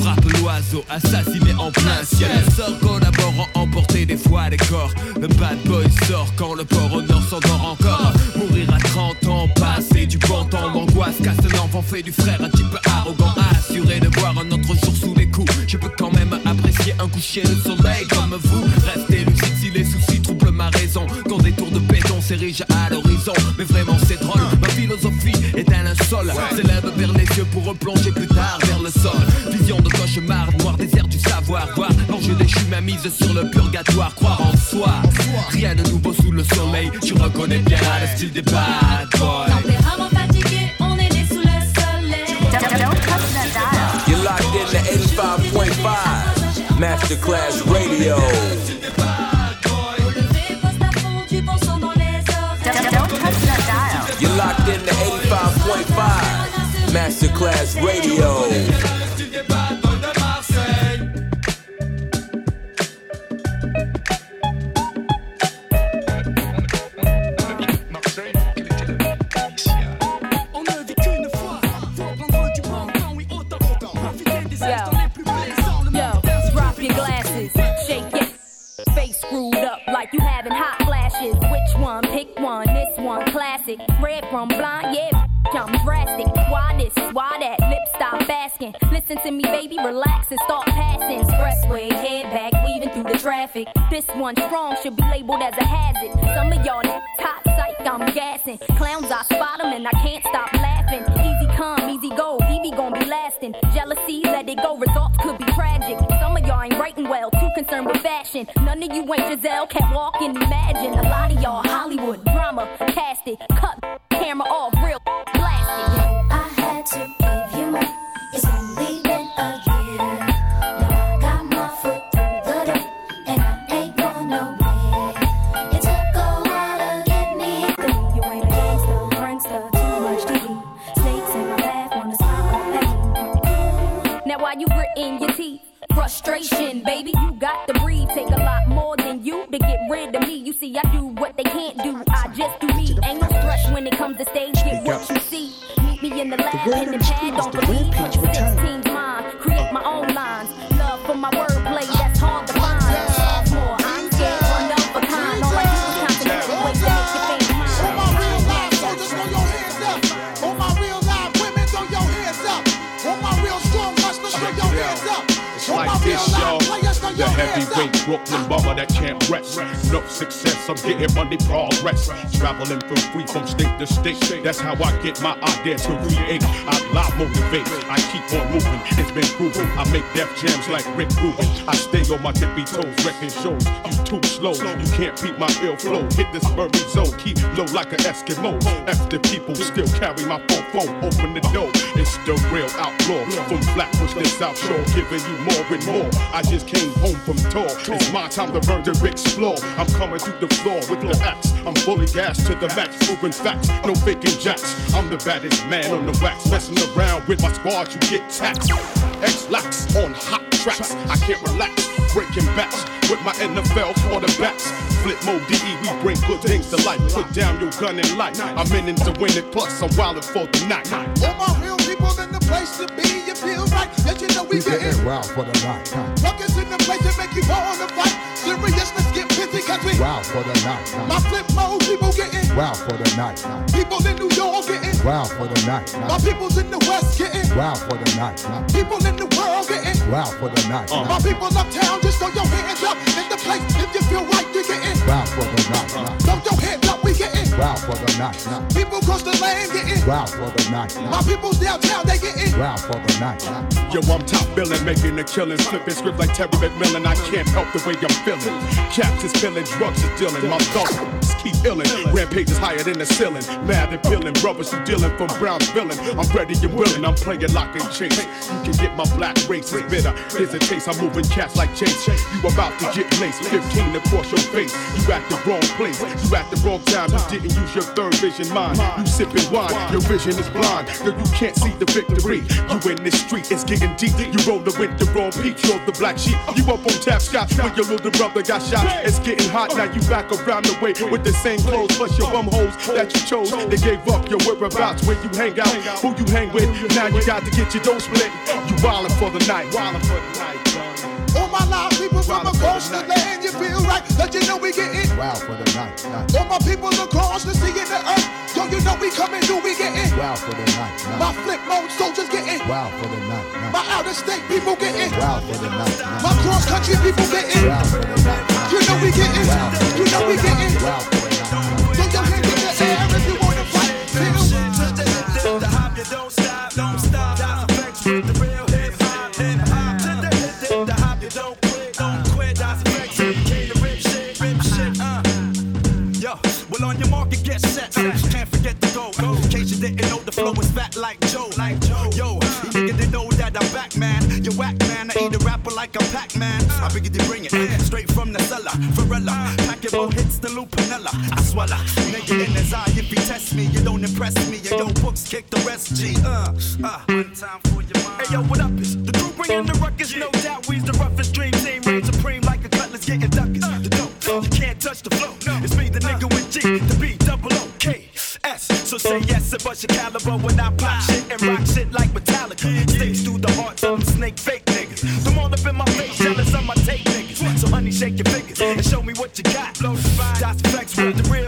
frappe l'oiseau, assassiné en plein ciel. Les sort collaborant, emporter des fois des corps. Le bad boy sort quand le port au nord s'endort encore. Mourir à 30 ans, passer du bon temps d'angoisse. Casse l'enfant fait du frère un type arrogant, assuré de voir un autre jour sous les coups. Je peux quand même apprécier un coucher de soleil comme vous. Restez lucide si les soucis troublent ma raison. Quand des tours de béton s'érigent à l'horizon. Mais vraiment c'est drôle, ma philosophie est un linceul. S'élève vers les yeux pour replonger plus déchu ma mise sur le purgatoire. Croire en soi, rien de nouveau sous le soleil. Tu reconnais bien le style des bad boys. Tempérament fatigué, on est né sous le soleil. You're locked in to 85.5 Masterclass Radio. You're locked in to 85.5 Masterclass Radio. that why you gritting your teeth? Frustration, baby, you got to breathe. Take a lot more than you to get rid of me. You see, I do what they can't do. I just do me. Ain't no stress when it comes to stage. Get what you see. Meet me in the lab, in the pad. Don't believe. Heavyweight Brooklyn bomber that can't rest. No success, I'm getting money progress. Traveling from free from state to state. That's how I get my idea to create. I live motivate. I keep on moving. It's been proven. I make death jams like Rick Rubin. I stay on my tippy toes, wrecking shows. You too slow. You can't beat my ill flow. Hit this Murray zone. Keep low like an Eskimo. After people still carry my phone phone. Open the door. It's the real outlaw. From Flatbush to South Shore. Giving you more and more. I just came home from tour. It's my time to burn to explore. I'm coming through the floor with the axe. I'm fully gassed to the max, proving facts. No faking jacks. I'm the baddest man on the wax. Messing around with my squad, you get taxed. X-lax on hot tracks. I can't relax. Breaking backs with my NFL quarterbacks. Flip mode DE, we bring good things to life. Put down your gun and light. I'm in it to win it, plus I'm wildin' for the night. All my real people in the place to be. You feel right, let you know we We getting getting wild for the night. huh? The place to make you wanna fight. Serious, let's get busy, cause we Wild for the night. my flip mode people getting Wild for the night. people in New York getting wow for the night. my peoples in the West getting wow for the night. people in the world getting Wild for the night. huh? my people uptown. Just throw your hands up in the place if you feel right. You getting Wild for the night. throw your hands up. We getting Wild for the night. huh? people cross the land getting Wild for the night. huh? my peoples downtown. They getting Wild for the night. huh? Yo, I'm top billing, making the killings, flipping script like Terry McMillan. I can't help the way I'm feeling. Caps is feeling, drugs is dealing. My thoughts keep illin'. Rampage is higher than the ceiling. Mad and peeling, brothers who dealing from Brown villain. I'm ready and willing, I'm playing lock and chase. You can get my black race is bitter. Here's a taste, I'm moving cats like Chase. You about to get laced, 15 across your face. You at the wrong place, you at the wrong time. You didn't use your third vision mind. You sipping wine, your vision is blind. Girl, you can't see the victory. You in this street, it's getting deep. You roll the winter on peach, you're the black sheep. You up on tap scotch when your little brother got shot. It's getting hot, now you back around the way with the same clothes, plus your bum hoes that you chose. They gave up your whereabouts where you hang out, who you hang with. Now you got to get your dough split. You wildin' for the night. Wildin' for the night. All my live people from across the land, you feel right, let you know we getting. Wow for the night, night. All my people across the sea and the earth, yo, you know we coming through, we getting. Wow for the night, My flip mode soldiers getting. Wow for the night, My out of state people getting. Wow for the night, My cross country people getting. Wow for the night, night. You know we getting. You know we getting. Wow for the night, night. Throw your hands in the air if you wanna fight. Feel. The hop, you don't Pac-Man. I figured you bring it eh? straight from the cellar. Varela, packing more hits than Lupinella. I swallow, nigga in his eye. If he test me, you don't impress me. Yo, yo, books kick the rest. G. Uh, uh. One time for your mind. Hey yo, what up? Is the crew bringing the ruckus? No doubt, we's the roughest dream team. Reign supreme like a cutlass getting duckers. Uh. The dope, you can't touch the flow. It's me, the uh. nigga with G, the B, double O, K, S. So say uh. yes and bust your caliber when I pop shit and rock shit like Metallica. Sticks through the hearts of them snake fake shake your fingers and show me what you got. Blow the fire. That's effects with the real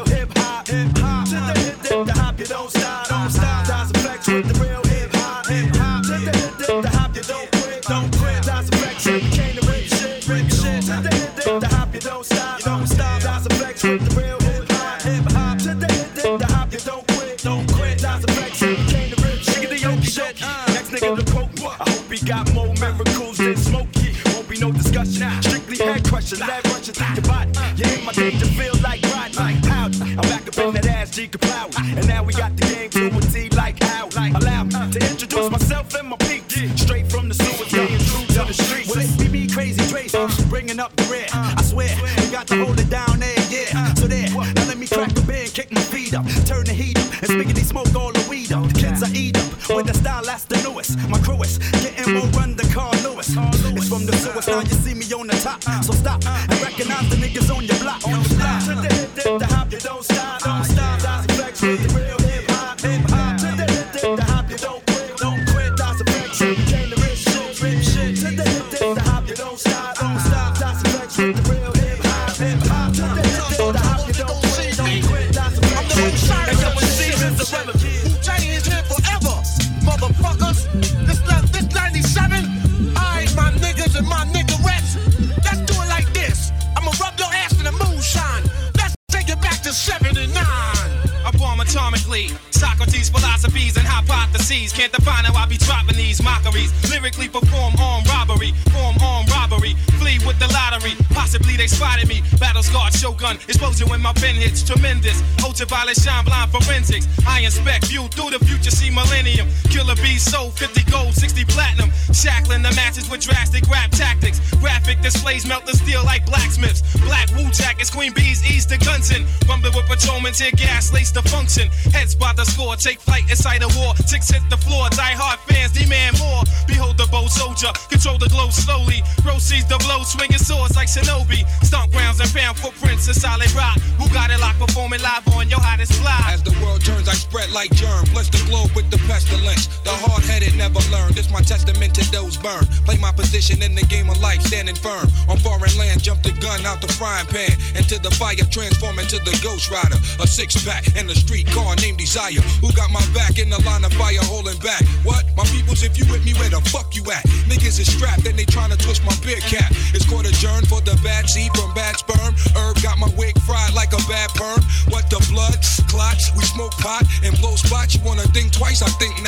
pen. Tremendous. Ultraviolet shine blind forensics. I inspect. View through the future. See millennium. Killer bees sold 50 gold, 60 platinum. Shackling the matches with drastic rap tactics. Graphic displays melt the steel like blacksmiths. Black Wu jackets. Queen bees ease the guns in. Rumbling with patrolmen. Tear gas. Lace the function. Heads by the score. Take flight inside a war. Ticks hit the floor. Die hard fans demand more. Behold the bold soldier. Control the glow slowly. Proceeds the blow. Swinging swords like shinobi. Stomp grounds and found footprints in solid rock. Who got it locked? Performing live on your hottest fly. As the world turns, I spread like germ. Bless the globe with the pestilence. The hard headed never learn. This my testament to those burn. Play my position in the game of life, standing firm. On foreign land, jump the gun out the frying pan. Into the fire, transform into the ghost rider. A six pack and a street car named Desire. Who got my back in the line of fire holding back? What? My peoples, if you with me, where the fuck you at? Niggas is strapped and they trying to twist my beer cap. It's called adjourn for the bad seed from bad sperm. Herb got my wig fried like a bad perm. What the blood? Clots, we smoke pot and blow spots. You wanna think twice? I think not.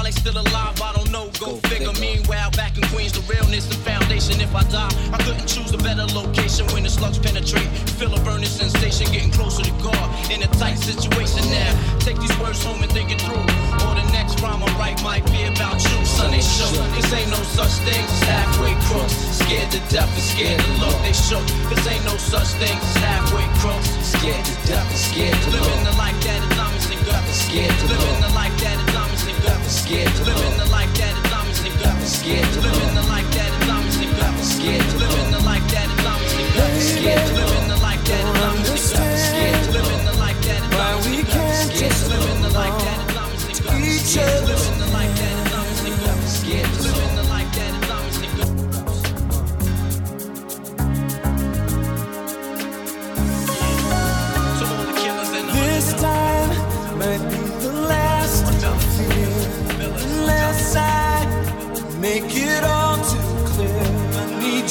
While they still alive, I don't know. Go, figure. Meanwhile, back in Queens, the realness, the foundation. If I die, I couldn't choose a better location when the slugs penetrate. Feel a burning sensation, getting closer to God. In a tight situation now. Take these words home and think it through. Or the next rhyme I write might be about you. Son, they shook. Cause ain't no such thing as halfway crooks. Scared to death and scared to look. They shook. Cause ain't no such thing as halfway crooks. Scared to death and scared to look. Living the life that is and gut. Scared to Living the life that diamonds and. Scared to Living the life that diamonds and. Scared to Living the life that diamonds and. Scared to Living the life that diamonds and. Scared to Living the life that diamonds and. Scared to Living the life that diamonds and. Scared to Living the life that diamonds and. Scared to Living the life that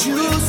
you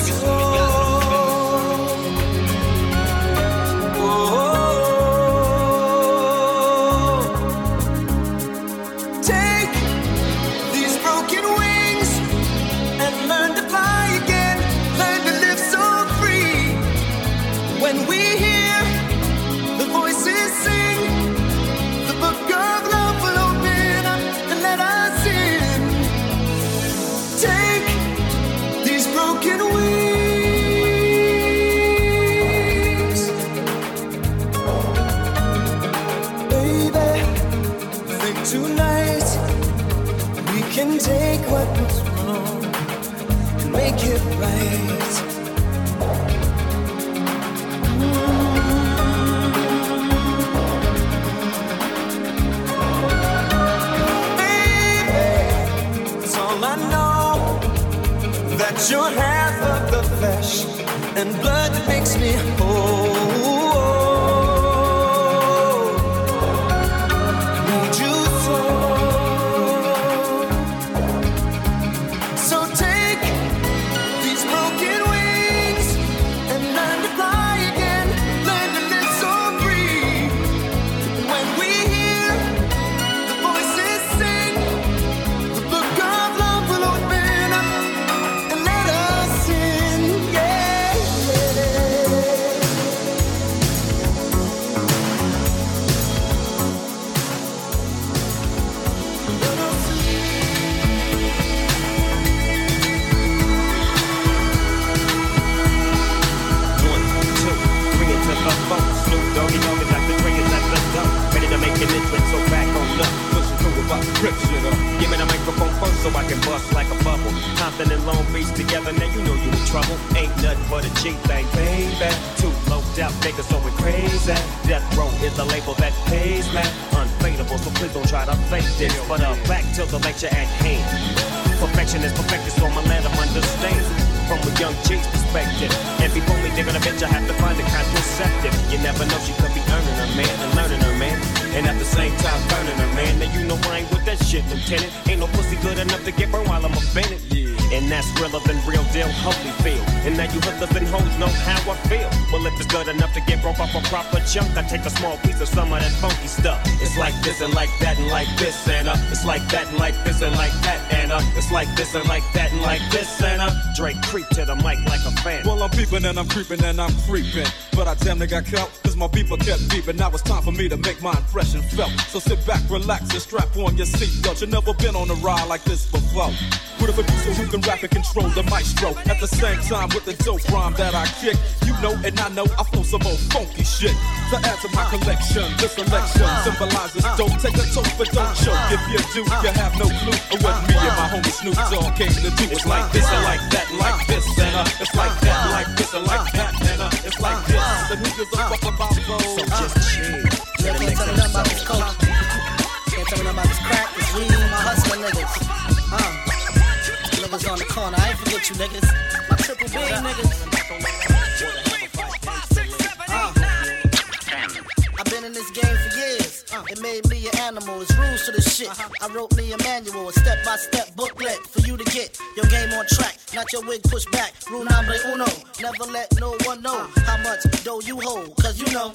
that's realer than real deal Holyfield. And now you hookers and hoes know how I feel. Well, if it's good enough to get broke off a proper chunk, I take a small piece of some of that funky stuff. It's like this and like that and like this and uh, it's like that and like this and like that and uh, it's like this and like that and like this and uh, Dre creep to the mic like a fan. Well, I'm peeping and I'm creeping and I'm creeping. But I damn near got caught, cause my beeper kept beeping. Now it's time for me to make my impression felt. So sit back, relax, and strap on your seatbelt. you never been on a ride like this before. A producer who can rap and control the maestro. At the same time, with the dope rhyme that I kick. You know, and I know I flow some old funky shit. To add to my collection, this selection symbolizes dope. Take a toast, but don't choke. If you do, you have no clue of what me and my homie Snoop Dogg came to do. It's like this and like that, like this, and uh, it's like that, like this, and like that, and uh, it's like this. The niggas are fuck about those. So just chill. Yeah, can't tell me nothing about this coke. Can't tell me nothing about this crack, this weed, my hustling niggas. Uh, niggas on the corner, I ain't forget you niggas. My triple B niggas. Uh, I've been in this game for years. Uh, It made me an animal. It's rules to the shit. I wrote me a manual, a step by step booklet for you to get your game on track. Not your wig pushed back. Rule number uno. Never let no one know how much dough you hold. Cause you know.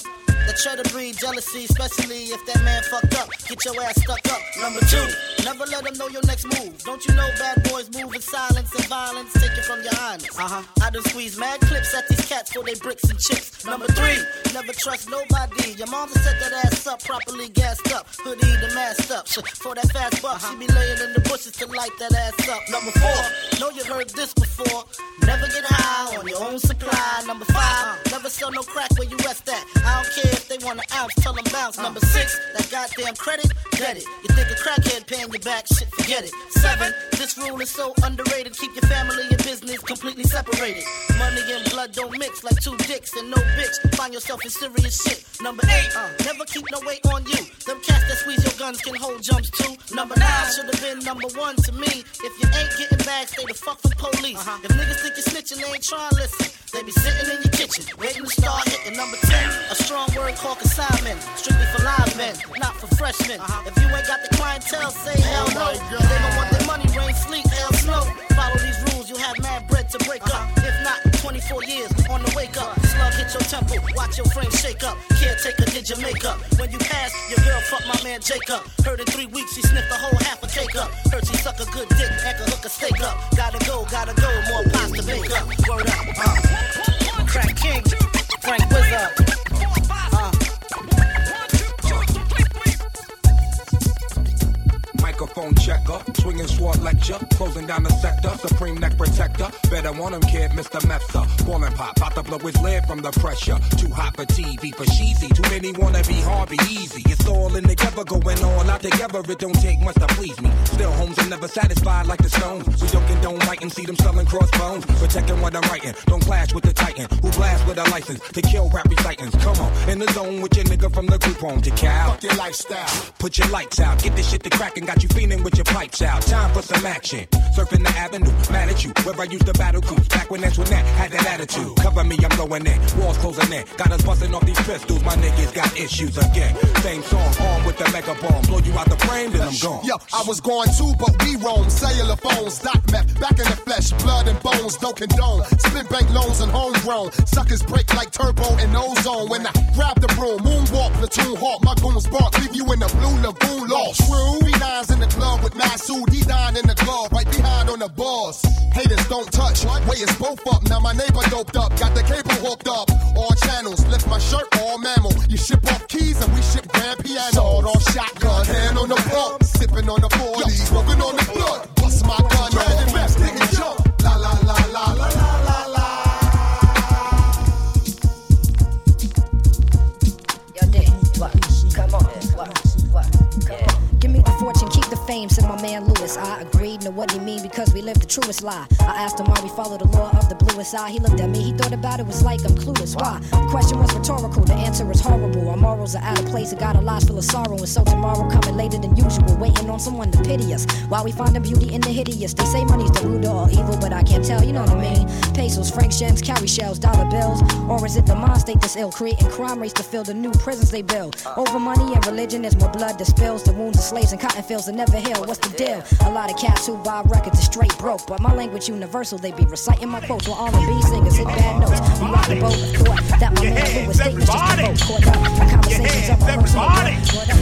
The try to breed jealousy, especially if that man fucked up. Get your ass stuck up. Number two, never let them know your next move. Don't you know bad boys move in silence and violence? Take it from your highness. Uh-huh. I done squeeze mad clips at these cats for they bricks and chips. Number three, never trust nobody. Your mama set that ass up, properly gassed up. Hoodie the masked up. For that fast buck, she be laying in the bushes to light that ass up. Number four, know you heard this before. Never get high on your own supply. Number five, never sell no crack where you rest at. I don't care if they want an ounce, tell them bounce. Number six, that goddamn credit, get it. You think a crackhead paying you back, shit, forget it. Seven, this rule is so underrated. Keep your family and business completely separated. Money and blood don't mix like two dicks and no bitch. Find yourself in serious shit. Number eight, uh, never keep no weight on you. Them cats that squeeze your guns can hold jumps too. Number nine should have been number one to me. If you ain't getting back, stay the fuck from police. If niggas think you're snitching, they ain't trying to listen. They be sitting in your kitchen, waiting to start hitting. Number 10, a strong word called consignment. Strictly for live men, not for freshmen. Uh-huh. If you ain't got the clientele, say hell no. They don't want their money, rain, sleep, hell, snow. Follow these rules, you'll have mad bread to break up. Uh-huh. If not, 24 years on the wake up. Slug hit your temple, watch your frame shake up. Caretaker did your makeup. When you pass, your girl fuck my man Jacob. Heard in three weeks she sniffed a whole half a cake up. Heard she suck a good dick and could hook a steak up. Gotta go, gotta go, closing down the sector, supreme neck protector. Better want him, kid, Mr. Mepsa. Ballin' pop, about to blow his lid from the pressure. Too hot for TV, for cheesy. Too many wanna be Harvey easy. It's all in the together, going all out together. It don't take much to please me. Still, homes are never satisfied like the stones. We don't condone writing, see them selling crossbones. Protecting what I'm writing, don't clash with the titan. Who blast with a license to kill rap recitants. Come on, in the zone with your nigga from the group home to Cal. Fuck your lifestyle. Put your lights out, get this shit to crackin', got you feeling with your pipes out. Time for some action. Surfing the avenue, mad at you. Where I used to battle cruise, back when that's when that had that attitude. Cover me, I'm blowing in. Walls closing in. Got us busting off these pistols, my niggas got issues again. Same song, armed with the mega bomb. Blow you out the frame, then I'm gone. Yo, I was going too, but we roam. Cellular phones, doc meth, back in the flesh, blood and bones, don't condone. Split bank loans and homegrown. Suckers break like turbo and ozone. When I grab the broom, moonwalk, platoon hawk, my goons bark, leave you in the blue lagoon lost. True, B9's in the club with Masood, he dying in the club, right behind on the boss. Haters don't touch, way is both up. Now my neighbor doped up, got the cable hooked up. All channels, lift my shirt, all mammal. You ship off keys and we ship grand piano. Sawed off shotgun, hand on the pump, sipping on the 40, smoking on the blood. Bust my gun, red and best, nigga jump. La la la la la la la la. Yo, D, what? Come on, what? What? Come on. Give me the fortune, keep the fame, said my man Lewis. I agreed, know what he mean because we live the truest lie. I asked him why we follow the law of the bluest eye. He looked at me, he thought about it, was like I'm clueless. Why? The question was rhetorical, the answer is horrible. Our morals are out of place, it got a lives full of sorrow. And so tomorrow coming later than usual, waiting on someone to pity us. While we find the beauty in the hideous. They say money's the root of all evil, but I can't tell, you know what I mean? Pesos, franc gems, carry shells, dollar bills. Or is it the mind state that's ill, creating crime rates to fill the new prisons they build? Over money and religion, there's more blood that spills. The wounds of slaves and cotton fields that never heal. What's the deal? A lot of cats who buy records are straight broke, but my language universal. They be reciting my quotes while R&B singers hit bad notes. We rock the boat of court. That my man Lewis statements just a vote. Caught up in conversations my everybody.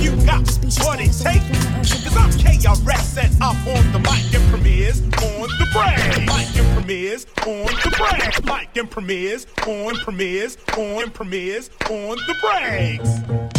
You got what it takes. Cause I'm KRS set up on the mic and Premier's on the brand. Mic and Premier's on the brand. Mic and Premier's on Premier's on Premier's on the breaks.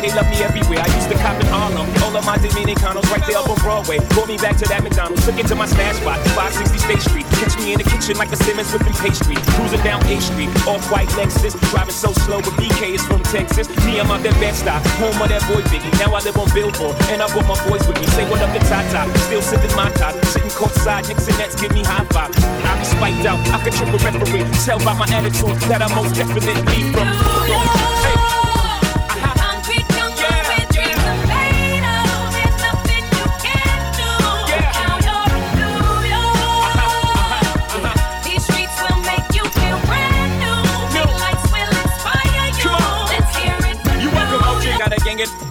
They love me everywhere. I used to cop in Harlem. All of my Dominicanos right there up on Broadway. Brought me back to that McDonald's. Took it to my stash spot, 560 State Street. Catch me in the kitchen like a Simmons whipping pastry. Cruising down A Street, off white Lexus. Driving so slow, but BK is from Texas. Me, I'm that Bed-Stuy, home of that boy Biggie. Now I live on Billboard, and I brought my boys with me. Say what up to Tata, still sipping my top. Sitting courtside, Knicks and Nets give me high five. I be spiked out, I could trip a referee. Tell by my attitude that I'm most definitely from.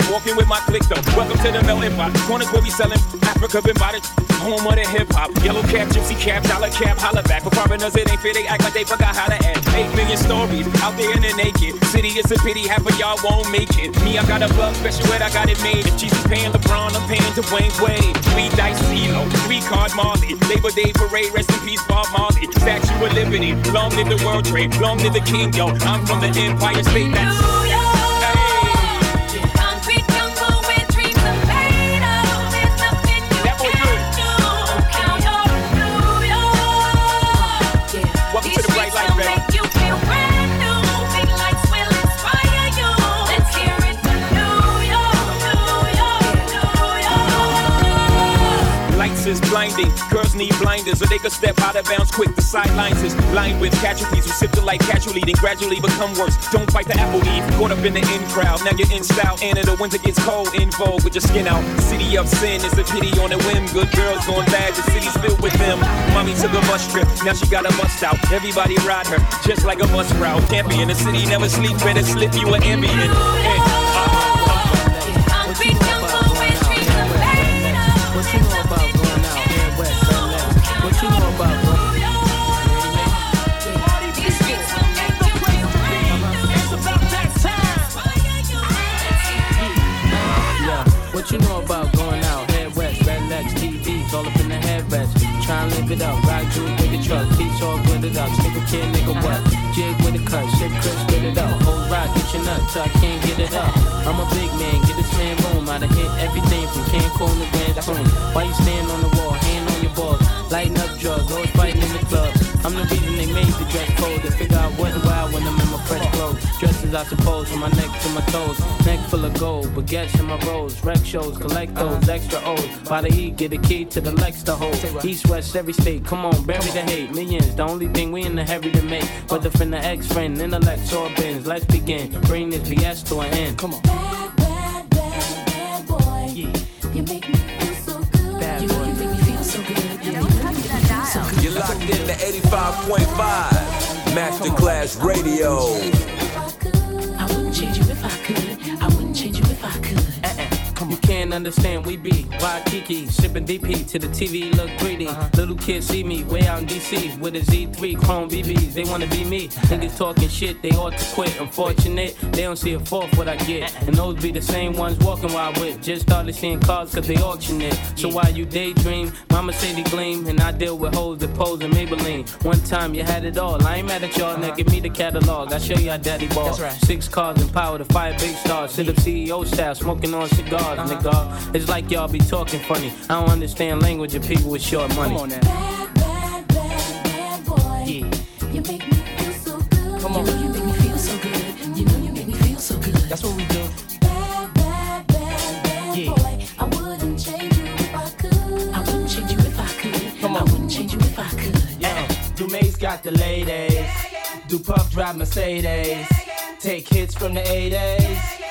Walking with my click though. Welcome to the melting pot. Corners where we selling Afrika Bambaataa. Home of the hip hop. Yellow cap, gypsy cap, dollar cap, holla back. For foreigners, it ain't fair. They act like they forgot how to act. Eight million stories out there in the naked city. It's a pity half of y'all won't make it. Me, I got a plug special ed, I got it made. If Jeezy's paying LeBron, I'm paying Dwyane Wade. Three dice CeeLo, three card Marley. Labor Day parade, rest in peace, Bob Marley. Statue of Liberty, long live the World Trade, long live the King, yo. I'm from the Empire State. That's girls need blinders, or they could step out of bounds quick. The sidelines is lined with casualties who sip the light casually, then gradually become worse. Don't fight the apple eve, caught up in the in crowd. Now you're in style, and in the winter gets cold, in vogue with your skin out. City of sin is a pity on a whim. Good girls going bad, the city's filled with them. Mommy took a bus trip, now she got a bust out. Everybody ride her, just like a bus route. Be in the city, never sleep, better slip you an Ambien. what you know about, bro? What you know about going out? Head west, rednecks, TVs, all up in the headrest. Try and live it up, ride you, nigga truck, teach all glittered up, nigga kid, nigga what? Jig with a cut, shit crisp, spit it up. Whole ride, get your nuts till I can't get it up. I'm a big man, get this man room. I done hit everything from Cancun to Grand Prix. Why you stand on the wall, hand on your balls? Lighting up drugs, always fighting in the club. I'm the reason they made the dress code. They figure out what and why when I'm in my fresh clothes. Dresses, I suppose, from my neck to my toes. Neck full of gold, baguettes in my rolls. Rec shows, collect those extra O's. By the E, get a key to the Lex to hold. East, West, every state, come on, bury the hate. Millions, the only thing we in the heavy to make. Whether from the ex friend, intellect, or bins. Let's begin. Bring this BS to an end. Come on. To 85.5 Masterclass Radio. Can't understand, we be Waikiki, sipping DP to the TV, look greedy. Uh-huh. Little kids see me way out in DC with a Z3 Chrome BBs. They wanna be me. Niggas talking shit, they ought to quit. Unfortunate, they don't see a fourth what I get. Uh-uh. And those be the same ones walking while I whip. Just started seeing cars cause they auction it. So while you daydream, mama say they gleam. And I deal with hoes that pose in Maybelline. One time you had it all. I ain't mad at y'all, now uh-huh. give me the catalog. I show you how daddy ball. Right. Six cars and power to five big stars. Sit up CEO style, smoking on cigars, uh-huh. nigga. It's like y'all be talking funny. I don't understand language of people with short money. Come on now. You make me feel so good. Come on. You know you make me feel so good. You know you make me feel so good. That's what we do. Bad, bad, bad, bad Yeah. boy. I wouldn't change you if I could. I wouldn't change you if I could. Come I wouldn't change you if I could. Yeah. Do Mase got the ladies. Do Puff drive Mercedes. Take hits from the 80s.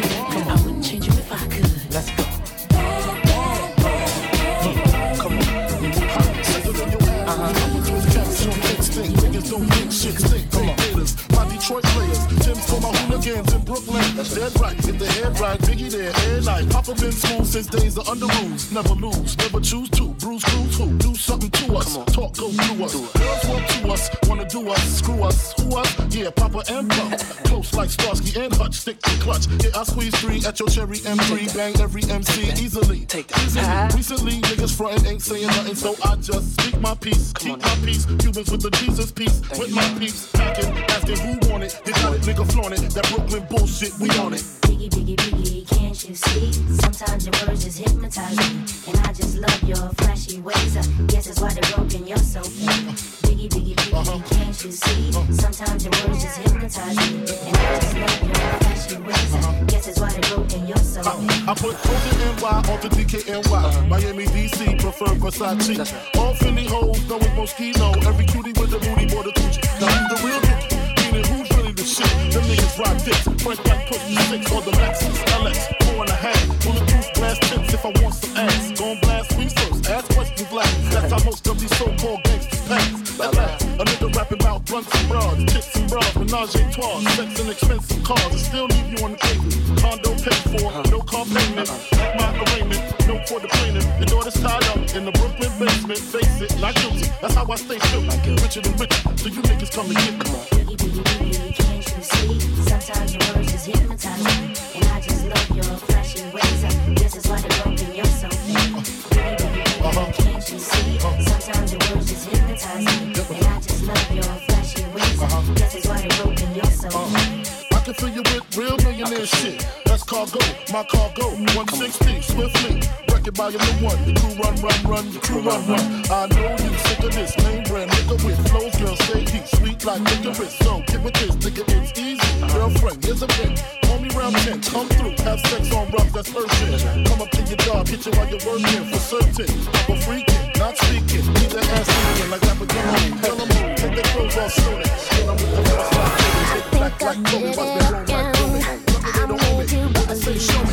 Could. I wouldn't change you if I could. Let's go. Niggas don't think shit, stink, come on. Uh-huh. My Detroit players, Timbs for my hooligans in Brooklyn. That's Dead right, get the head right, Biggie there, air night. Papa been smooth since days of Underoos. Never lose, never choose to. Bruise, cruise, who? Do something to us. Talk, go through us. Girls want to us, wanna do us, screw us. Who us? Yeah, Papa and Puff. Close like Starsky and Hutch, stick to clutch. Yeah, I squeeze three at your cherry M3. Bang every MC easily. Take that. Easily. Recently, niggas frontin' ain't saying nothing, so I just speak my piece. Keep my peace. Cubans with the Jesus piece, With my peace. Packing, asking who want it. You got it, nigga flaunt it. That Brooklyn bullshit, we on it. Biggie, biggie, biggie, can't you see? Sometimes your words just hypnotize me. And I just love your flashy ways. I guess that's why they're broken, you're so fake. Biggie, biggie, biggie, uh-huh. can't you see? Sometimes your words just hypnotize me. And I just love your flashy ways. I uh-huh. guess that's why they're broken, you're so fake. I put Oakland NY on the DKNY. Miami, DC, prefer Versace. All Philly hoes know it's Moschino. Every cutie with the booty, more the coochie. Now the real shit? Them niggas dicks. Frank like pussy six on the Lexus LX. Four and a half. Bulletproof glass tips if I want some ass. Gon' blast. Ask questions last. That's how most of these so-called gangsters. That laugh. Blunts and bras, tits and bras, menage a trois, sex and expensive cars, and still leave you on the pavement. Condo paid for, no car payment. Like my arraignment, no for the plaintiff. Your daughter's tied up in the Brooklyn basement. Face it, not guilty. That's how I stay still. Richer than rich, so you niggas come and get me. Sometimes your words just hypnotize me. And I just love your flashy ways. I guess that's why they're broken, you're so fake. Can't you see? Uh-huh. Sometimes your words just hypnotize me. And I just love your I can fill you with real millionaire shit. Escargot, my cargo. 160, swiftly. Wreck it by your new one. The run, run, run. The run, run. I know you sick of this name brand nigga with flows, girl. Say he sweet like licorice. So give with this, nigga. It's easy. Girlfriend, here's a pin. Call me round 10. Come through. Have sex on rough. That's urgent. Come up to your job. Hit you while you're working. For certain. I'm freakin' not speaking, leave that ass leaking like Lamborghini. Tell them who, take their clothes off slowly. Then I'm with the first black niggas, hit black like Chloe, watch me roll like Chloe. Look at they don't me, I say show me.